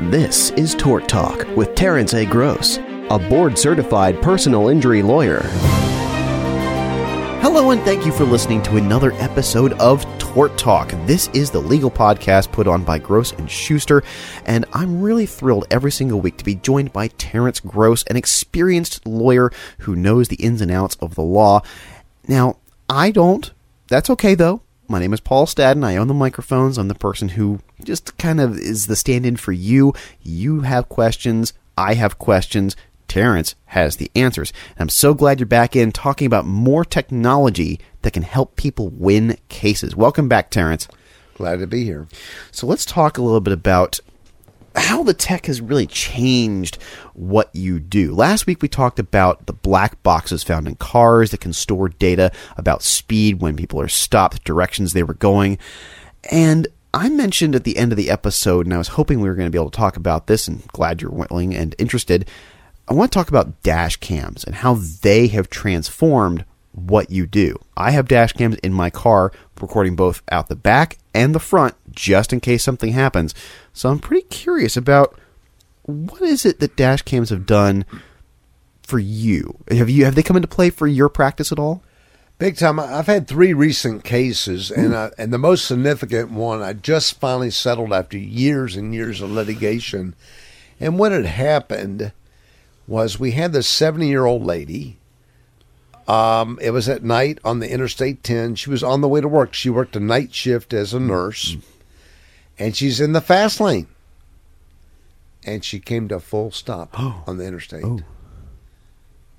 This is Tort Talk with Terence A. Gross, a board certified personal injury lawyer. Hello, and thank you for listening to another episode of Tort Talk. This is the legal podcast put on by Gross and Schuster, and I'm really thrilled every single week to be joined by Terence Gross, an experienced lawyer who knows the ins and outs of the law. Now, I don't. That's okay, though. My name is Paul Stadden. I own the microphones. I'm the person who just kind of is the stand in for you. You have questions. I have questions. Terence has the answers. And I'm so glad you're back in talking about more technology that can help people win cases. Welcome back, Terence. Glad to be here. So let's talk a little bit about how the tech has really changed what you do. Last week we talked about the black boxes found in cars that can store data about speed when people are stopped, directions they were going. And I mentioned at the end of the episode, and I was hoping we were going to be able to talk about this, and glad you're willing and interested. I want to talk about dash cams and how they have transformed what you do. I have dash cams in my car, recording both out the back and the front, just in case something happens. So I'm pretty curious about what is it that dash cams have done for you? Have you have they come into play for your practice at all? Big time. I've had three recent cases, and uh, and the most significant one I just finally settled after years and years of litigation. And what had happened was we had this seventy year old lady. Um, it was at night on the Interstate 10. She was on the way to work. She worked a night shift as a nurse, and she's in the fast lane. And she came to a full stop oh. on the interstate Oh.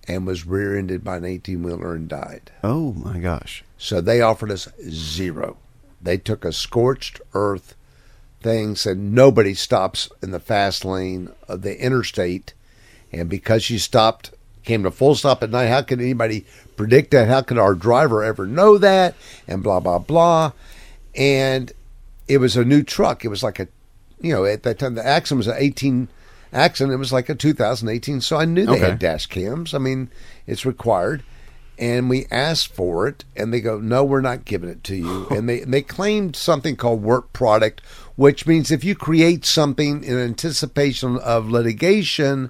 and was rear ended by an 18 wheeler and died. Oh my gosh. So they offered us zero. They took a scorched earth thing, said nobody stops in the fast lane of the interstate. And because she stopped, came to full stop at night, how could anybody predict that? How could our driver ever know that? And blah, blah, blah. And it was a new truck. It was like a, you know, at that time, the accident was an 18 accident. It was like a 2018. So I knew they Okay. had dash cams. I mean, it's required and we asked for it and they go no we're not giving it to you and they they claimed something called work product which means if you create something in anticipation of litigation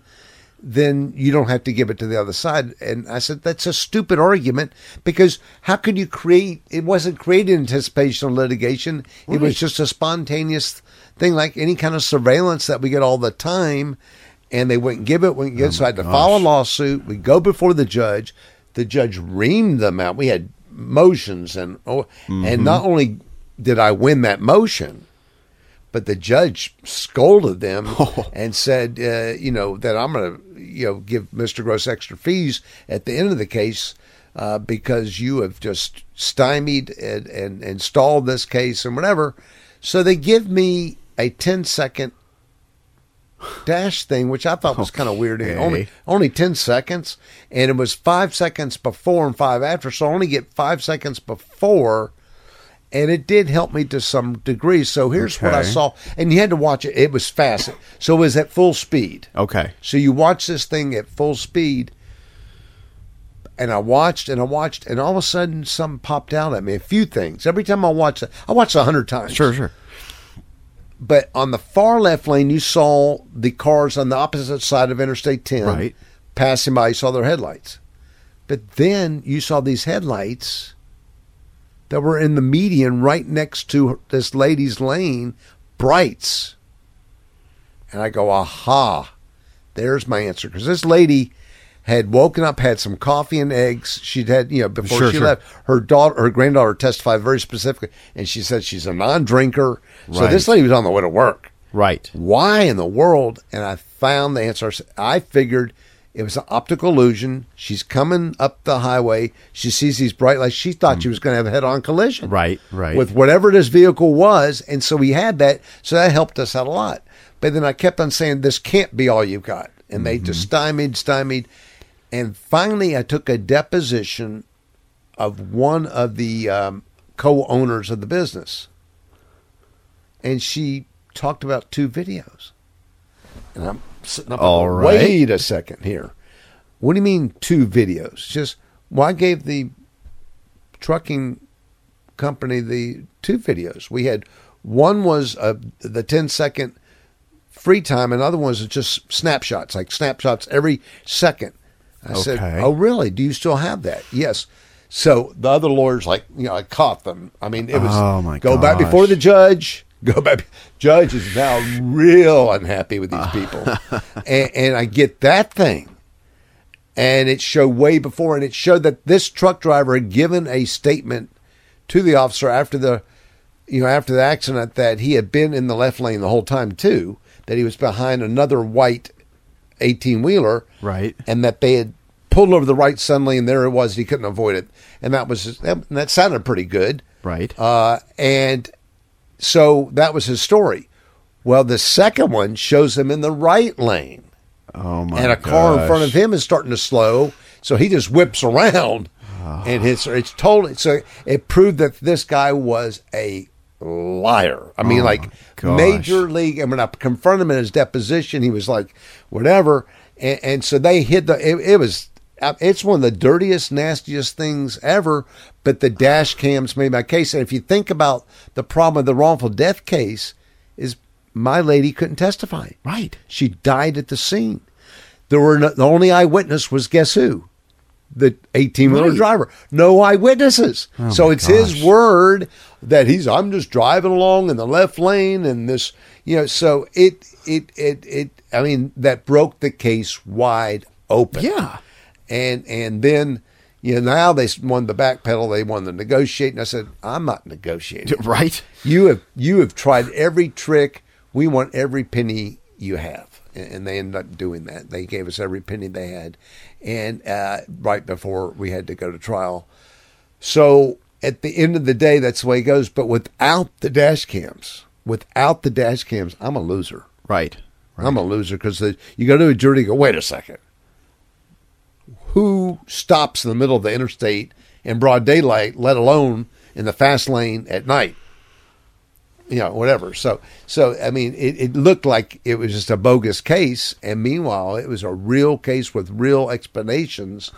then you don't have to give it to the other side. And i said that's a stupid argument because how could you create it wasn't created in anticipation of litigation. It was just a spontaneous thing like any kind of surveillance that we get all the time. And they wouldn't give it wouldn't get it. Oh so i had to file a lawsuit. We go before the judge. The judge reamed them out. We had motions, and oh, and mm-hmm. not only did I win that motion, but the judge scolded them and said, uh, you know, that I'm going to, you know, give Mr. Gross extra fees at the end of the case. Uh, because you have just stymied and, and, and stalled this case and whatever. So they give me a 10 second dash thing, which I thought was kind of weird. Okay. Only only ten seconds, and it was five seconds before and five after. So I only get five seconds before, and it did help me to some degree. So here's what I saw, and you had to watch it. It was fast, so it was at full speed. Okay. So you watch this thing at full speed, and I watched and I watched, and all of a sudden something popped out at me. A few things. Every time I watch it, I watched a hundred times Sure, sure. but on the far left lane, you saw the cars on the opposite side of Interstate 10 Right. passing by. You saw their headlights. But then you saw these headlights that were in the median right next to this lady's lane, brights. And I go, aha, there's my answer. Because this lady had woken up, had some coffee and eggs. She'd had, you know, before Sure, she sure. left, her daughter, her granddaughter testified very specifically, and she said she's a non-drinker. So this lady was on the way to work. Right. Why in the world? And I found the answer. I figured it was an optical illusion. She's coming up the highway. She sees these bright lights. She thought she was going to have a head-on collision. Right, right. With whatever this vehicle was, and so we had that. So that helped us out a lot. But then I kept on saying, "This can't be all you've got," and they just stymied, stymied. And finally, I took a deposition of one of the um, co-owners of the business, and she talked about two videos. And I'm sitting up. All right. Wait a second here. What do you mean two videos? Just well, I gave the trucking company the two videos. We had one was uh, the 10 second free time, and other ones are just snapshots, like snapshots every second. I said, "Oh, really? Do you still have that?" Yes. So the other lawyers, like you know, I caught them. I mean, it was Oh, my go back before the judge. Go back. Judge is now real unhappy with these people, and, and I get that thing and it showed way before and it showed that this truck driver had given a statement to the officer after the you know after the accident that he had been in the left lane the whole time too that he was behind another white 18 wheeler Right. and that they had pulled over the right suddenly and there it was he couldn't avoid it and that was that, that sounded pretty good Right. uh, and so that was his story well the second one shows him in the right lane oh my and a car in front of him is starting to slow, so he just whips around, and hits. It's totally so. It proved that this guy was a liar. I mean, Oh, like gosh. major league. And when I confronted him in his deposition, he was like, whatever. And, and so they hid the. It, it was. It's one of the dirtiest, nastiest things ever. But the dash cams made my case. And if you think about the problem of the wrongful death case, is my lady couldn't testify. Right. She died at the scene. There were no, the only eyewitness was guess who? The 18 wheeler Right. driver. No eyewitnesses. Oh, so it's his word that he's I'm just driving along in the left lane and this you know so it it it it I mean that broke the case wide open. Yeah. And and then you know now they won the back pedal, they won the negotiate and I said I'm not negotiating. Right. You have you have tried every trick. We want every penny you have, and they ended up doing that. They gave us every penny they had, and uh, right before we had to go to trial. So at the end of the day, that's the way it goes. But without the dash cams, without the dash cams, I'm a loser. Right. I'm a loser because you go to a jury and go, wait a second. Who stops in the middle of the interstate in broad daylight, let alone in the fast lane at night? You know, whatever. So, so I mean, it, it looked like it was just a bogus case, and meanwhile, it was a real case with real explanations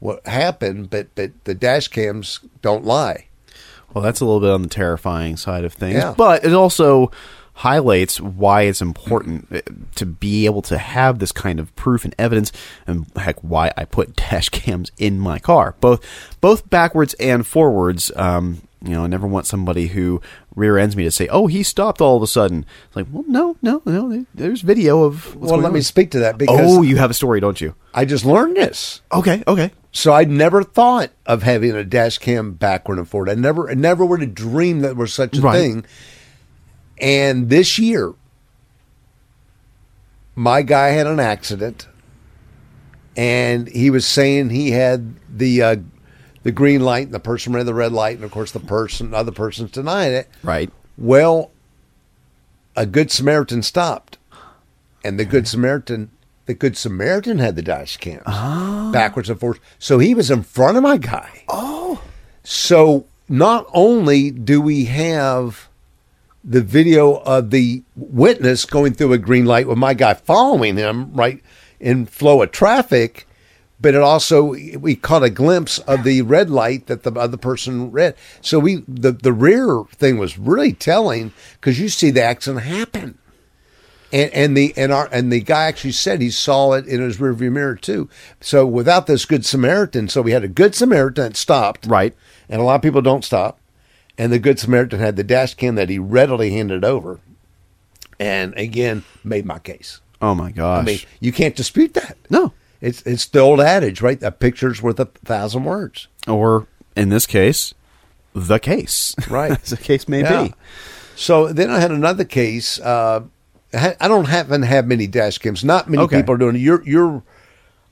what happened. But but the dash cams don't lie. Well, that's a little bit on the terrifying side of things, Yeah. but it also highlights why it's important uh, to be able to have this kind of proof and evidence, and heck, why I put dash cams in my car, both both backwards and forwards. Um, you know, I never want somebody who rear ends me to say, "Oh, he stopped all of a sudden." It's like, well, no, no, no. There's video of. What's well, let me speak to that because Oh, you have a story, don't you? I just learned this. Okay, okay. So I never thought of having a dash cam backward and forward. I never, I never would have dreamed that there was such a Right. thing. And this year, my guy had an accident, and he was saying he had the uh, the green light, and the person ran the red light, and of course the person, other person's denying it. Right. Well, a good Samaritan stopped, and the good Samaritan, the good Samaritan had the dash cams backwards and forwards. So he was in front of my guy. Oh, so not only do we have the video of the witness going through a green light with my guy following him right in flow of traffic, but it also we caught a glimpse of the red light that the other person read. So we the the rear thing was really telling because you see the accident happen. And, and the and our and the guy actually said he saw it in his rearview mirror too. So without this good Samaritan, so we had a good Samaritan that stopped, Right. and a lot of people don't stop. And the Good Samaritan had the dash cam that he readily handed over, and again made my case. Oh my gosh. I mean, you can't dispute that. no. It's it's the old adage, right? A picture's worth a thousand words. Or in this case, the case. Right. As the case may Yeah. be. So then I had another case. Uh, I I don't happen to have many dash cams. Not many Okay. people are doing it. You're you're.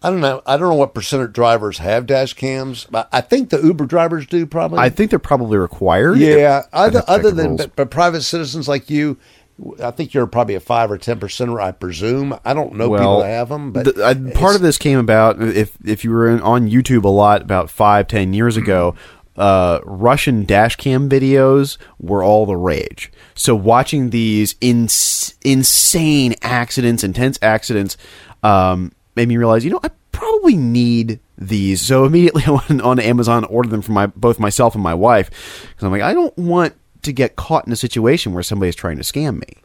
I don't know. I don't know what percent of drivers have dash cams. But I think the Uber drivers do probably. I think they're probably required. Yeah, other have to check other than but, but private citizens like you, I think you're probably a five or ten percenter. I presume. I don't know people that have them, but the- uh, part of this came about if if you were in, on YouTube a lot about five ten years ago. Uh, Russian dash cam videos were all the rage. So watching these ins- insane accidents, intense accidents, um, made me realize, you know, I probably need these. So immediately I went on Amazon, ordered them for my both myself and my wife because I'm like, I don't want to get caught in a situation where somebody's trying to scam me.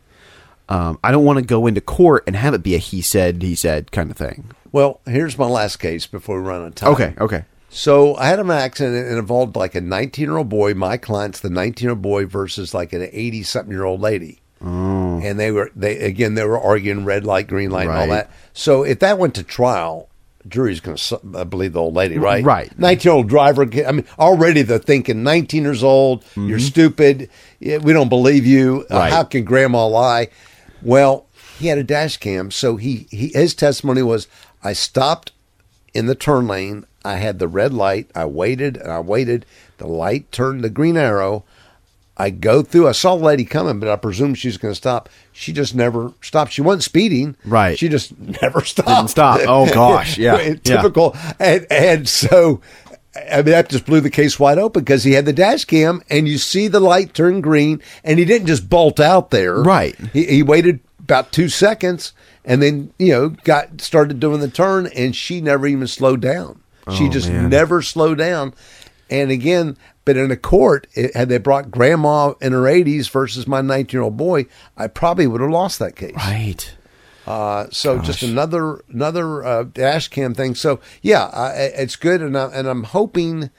Um, I don't want to go into court and have it be a he said, he said kind of thing. Well, here's my last case before we run out of time. Okay, okay. So I had an accident and it involved like a 19 year old boy. My client's the 19 year old boy versus like an 80 something year old lady. Oh. And they were they again they were arguing red light, green light, and all Right. that. So if that went to trial, jury's going to uh, believe the old lady, right? Right. 19 year old driver. I mean, already they're thinking 19 years old. You're stupid. Yeah, We don't believe you. Uh, Mm-hmm. Right. how can grandma lie? Well, he had a dash cam, so he, he his testimony was I stopped in the turn lane. I had the red light. I waited and I waited. The light turned the green arrow. I go through. I saw the lady coming, but I presumed she was going to stop. She just never stopped. She wasn't speeding. Right. She just never stopped. Didn't stop. Oh, gosh. Yeah. Yeah. Typical. And and so I mean that just blew the case wide open because he had the dash cam and you see the light turn green and he didn't just bolt out there. Right. He, he waited about two seconds and then you know got started doing the turn and she never even slowed down. she Oh, just man. never slowed down. And again, but in a court, it, had they brought grandma in her 80s versus my 19 year old boy, I probably would have lost that case. Right. Uh, so just another another uh, dash cam thing. So yeah, I- it's good, and I, and I'm hoping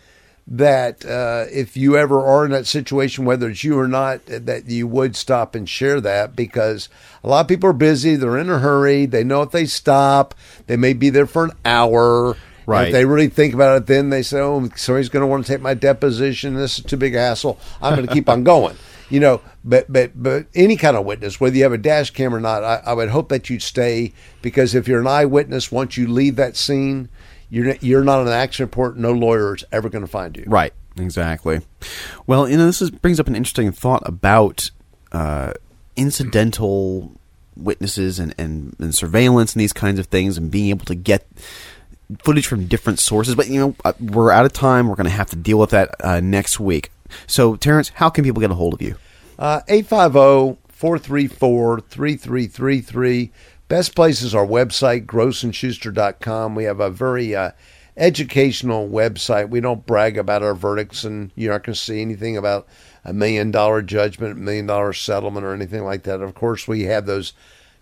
that uh, if you ever are in that situation, whether it's you or not, that you would stop and share that because a lot of people are busy. They're in a hurry. They know if they stop, they may be there for an hour. And Right. If they really think about it, then they say, "Oh, somebody's going to want to take my deposition. This is too big a hassle. I'm going to keep on going." You know, but but but any kind of witness, whether you have a dash cam or not, I, I would hope that you'd stay because if you're an eyewitness, once you leave that scene, you're you're not an accident report. No lawyer is ever going to find you. Right. Exactly. Well, you know, this is, brings up an interesting thought about uh, incidental witnesses and, and, and surveillance and these kinds of things and being able to get footage from different sources. But, you know, uh, we're out of time. We're going to have to deal with that uh, next week. So, Terence, how can people get a hold of you? Uh, 850-434-3333. Best place is our website, grossandschuster.com. We have a very uh, educational website. We don't brag about our verdicts, and you're not going to see anything about a million dollar judgment, million dollar settlement, or anything like that. Of course, we have those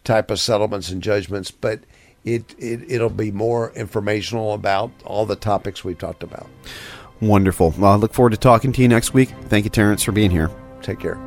type of settlements and judgments, but it, it it'll be more informational about all the topics we've talked about. Wonderful. Well, I look forward to talking to you next week. Thank you, Terence, for being here. Take care.